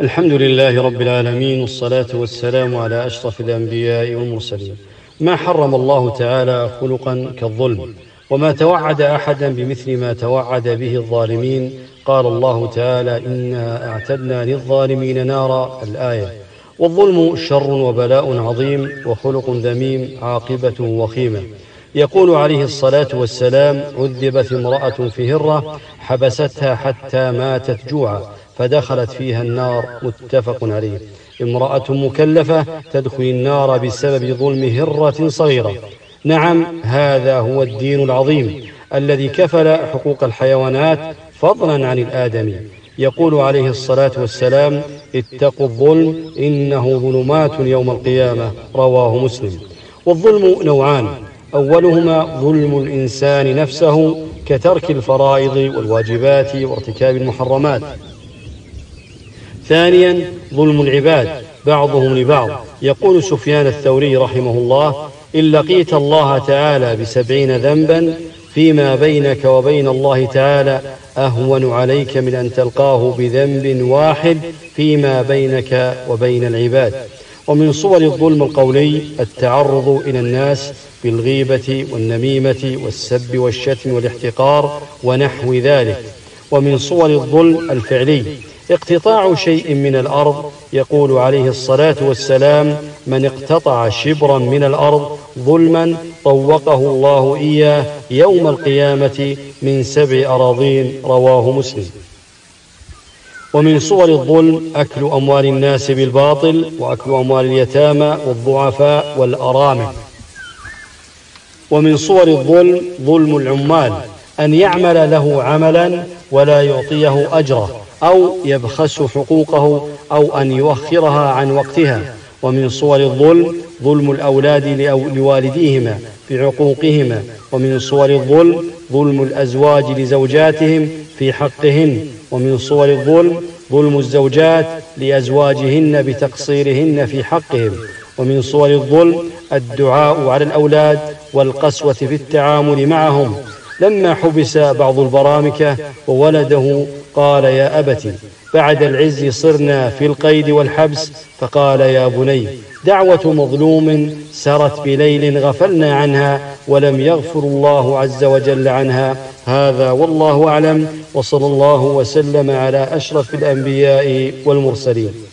الحمد لله رب العالمين والصلاة والسلام على أشرف الأنبياء والمرسلين. ما حرم الله تعالى خلقا كالظلم وما توعد أحدا بمثل ما توعد به الظالمين. قال الله تعالى إنا أعتدنا للظالمين نارا الآية. والظلم شر وبلاء عظيم وخلق ذميم عاقبة وخيمة. يقول عليه الصلاة والسلام عذبت امرأة في هرة حبستها حتى ماتت جوعا فدخلت فيها النار متفق عليه. امرأة مكلفة تدخل النار بسبب ظلم هرة صغيرة. نعم هذا هو الدين العظيم الذي كفل حقوق الحيوانات فضلا عن الآدمي يقول عليه الصلاة والسلام اتقوا الظلم إنه ظلمات يوم القيامة. رواه مسلم. والظلم نوعان. أولهما ظلم الإنسان نفسه كترك الفرائض والواجبات وارتكاب المحرمات. ثانيا ظلم العباد بعضهم لبعض. يقول سفيان الثوري رحمه الله إن لقيت الله تعالى بسبعين ذنبا فيما بينك وبين الله تعالى أهون عليك من أن تلقاه بذنب واحد فيما بينك وبين العباد. ومن صور الظلم القولي التعرض إلى الناس بالغيبة والنميمة والسب والشتم والاحتقار ونحو ذلك. ومن صور الظلم الفعلي اقتطاع شيء من الأرض يقول عليه الصلاة والسلام من اقتطع شبرا من الأرض ظلما طوقه الله إياه يوم القيامة من سبع أراضين رواه مسلم. ومن صور الظلم أكل أموال الناس بالباطل وأكل أموال اليتامى والضعفاء والأرامل. ومن صور الظلم ظلم العمال أن يعمل له عملا ولا يعطيه أجره. أو يبخس حقوقه أو أن يؤخرها عن وقتها. ومن صور الظلم ظلم الأولاد لوالديهما في عقوقهما ومن صور الظلم ظلم الأزواج لزوجاتهم في حقهن. ومن صور الظلم ظلم الزوجات لأزواجهن بتقصيرهن في حقهم. ومن صور الظلم الدعاء على الأولاد والقسوة في التعامل معهم. لما حبس بعض البرامكة وولده قال يا أبت بعد العز صرنا في القيد والحبس. فقال يا بني دعوة مظلوم سرت بليل غفلنا عنها ولم يغفر الله عز وجل عنها. هذا والله أعلم. وصلى الله وسلم على أشرف الأنبياء والمرسلين.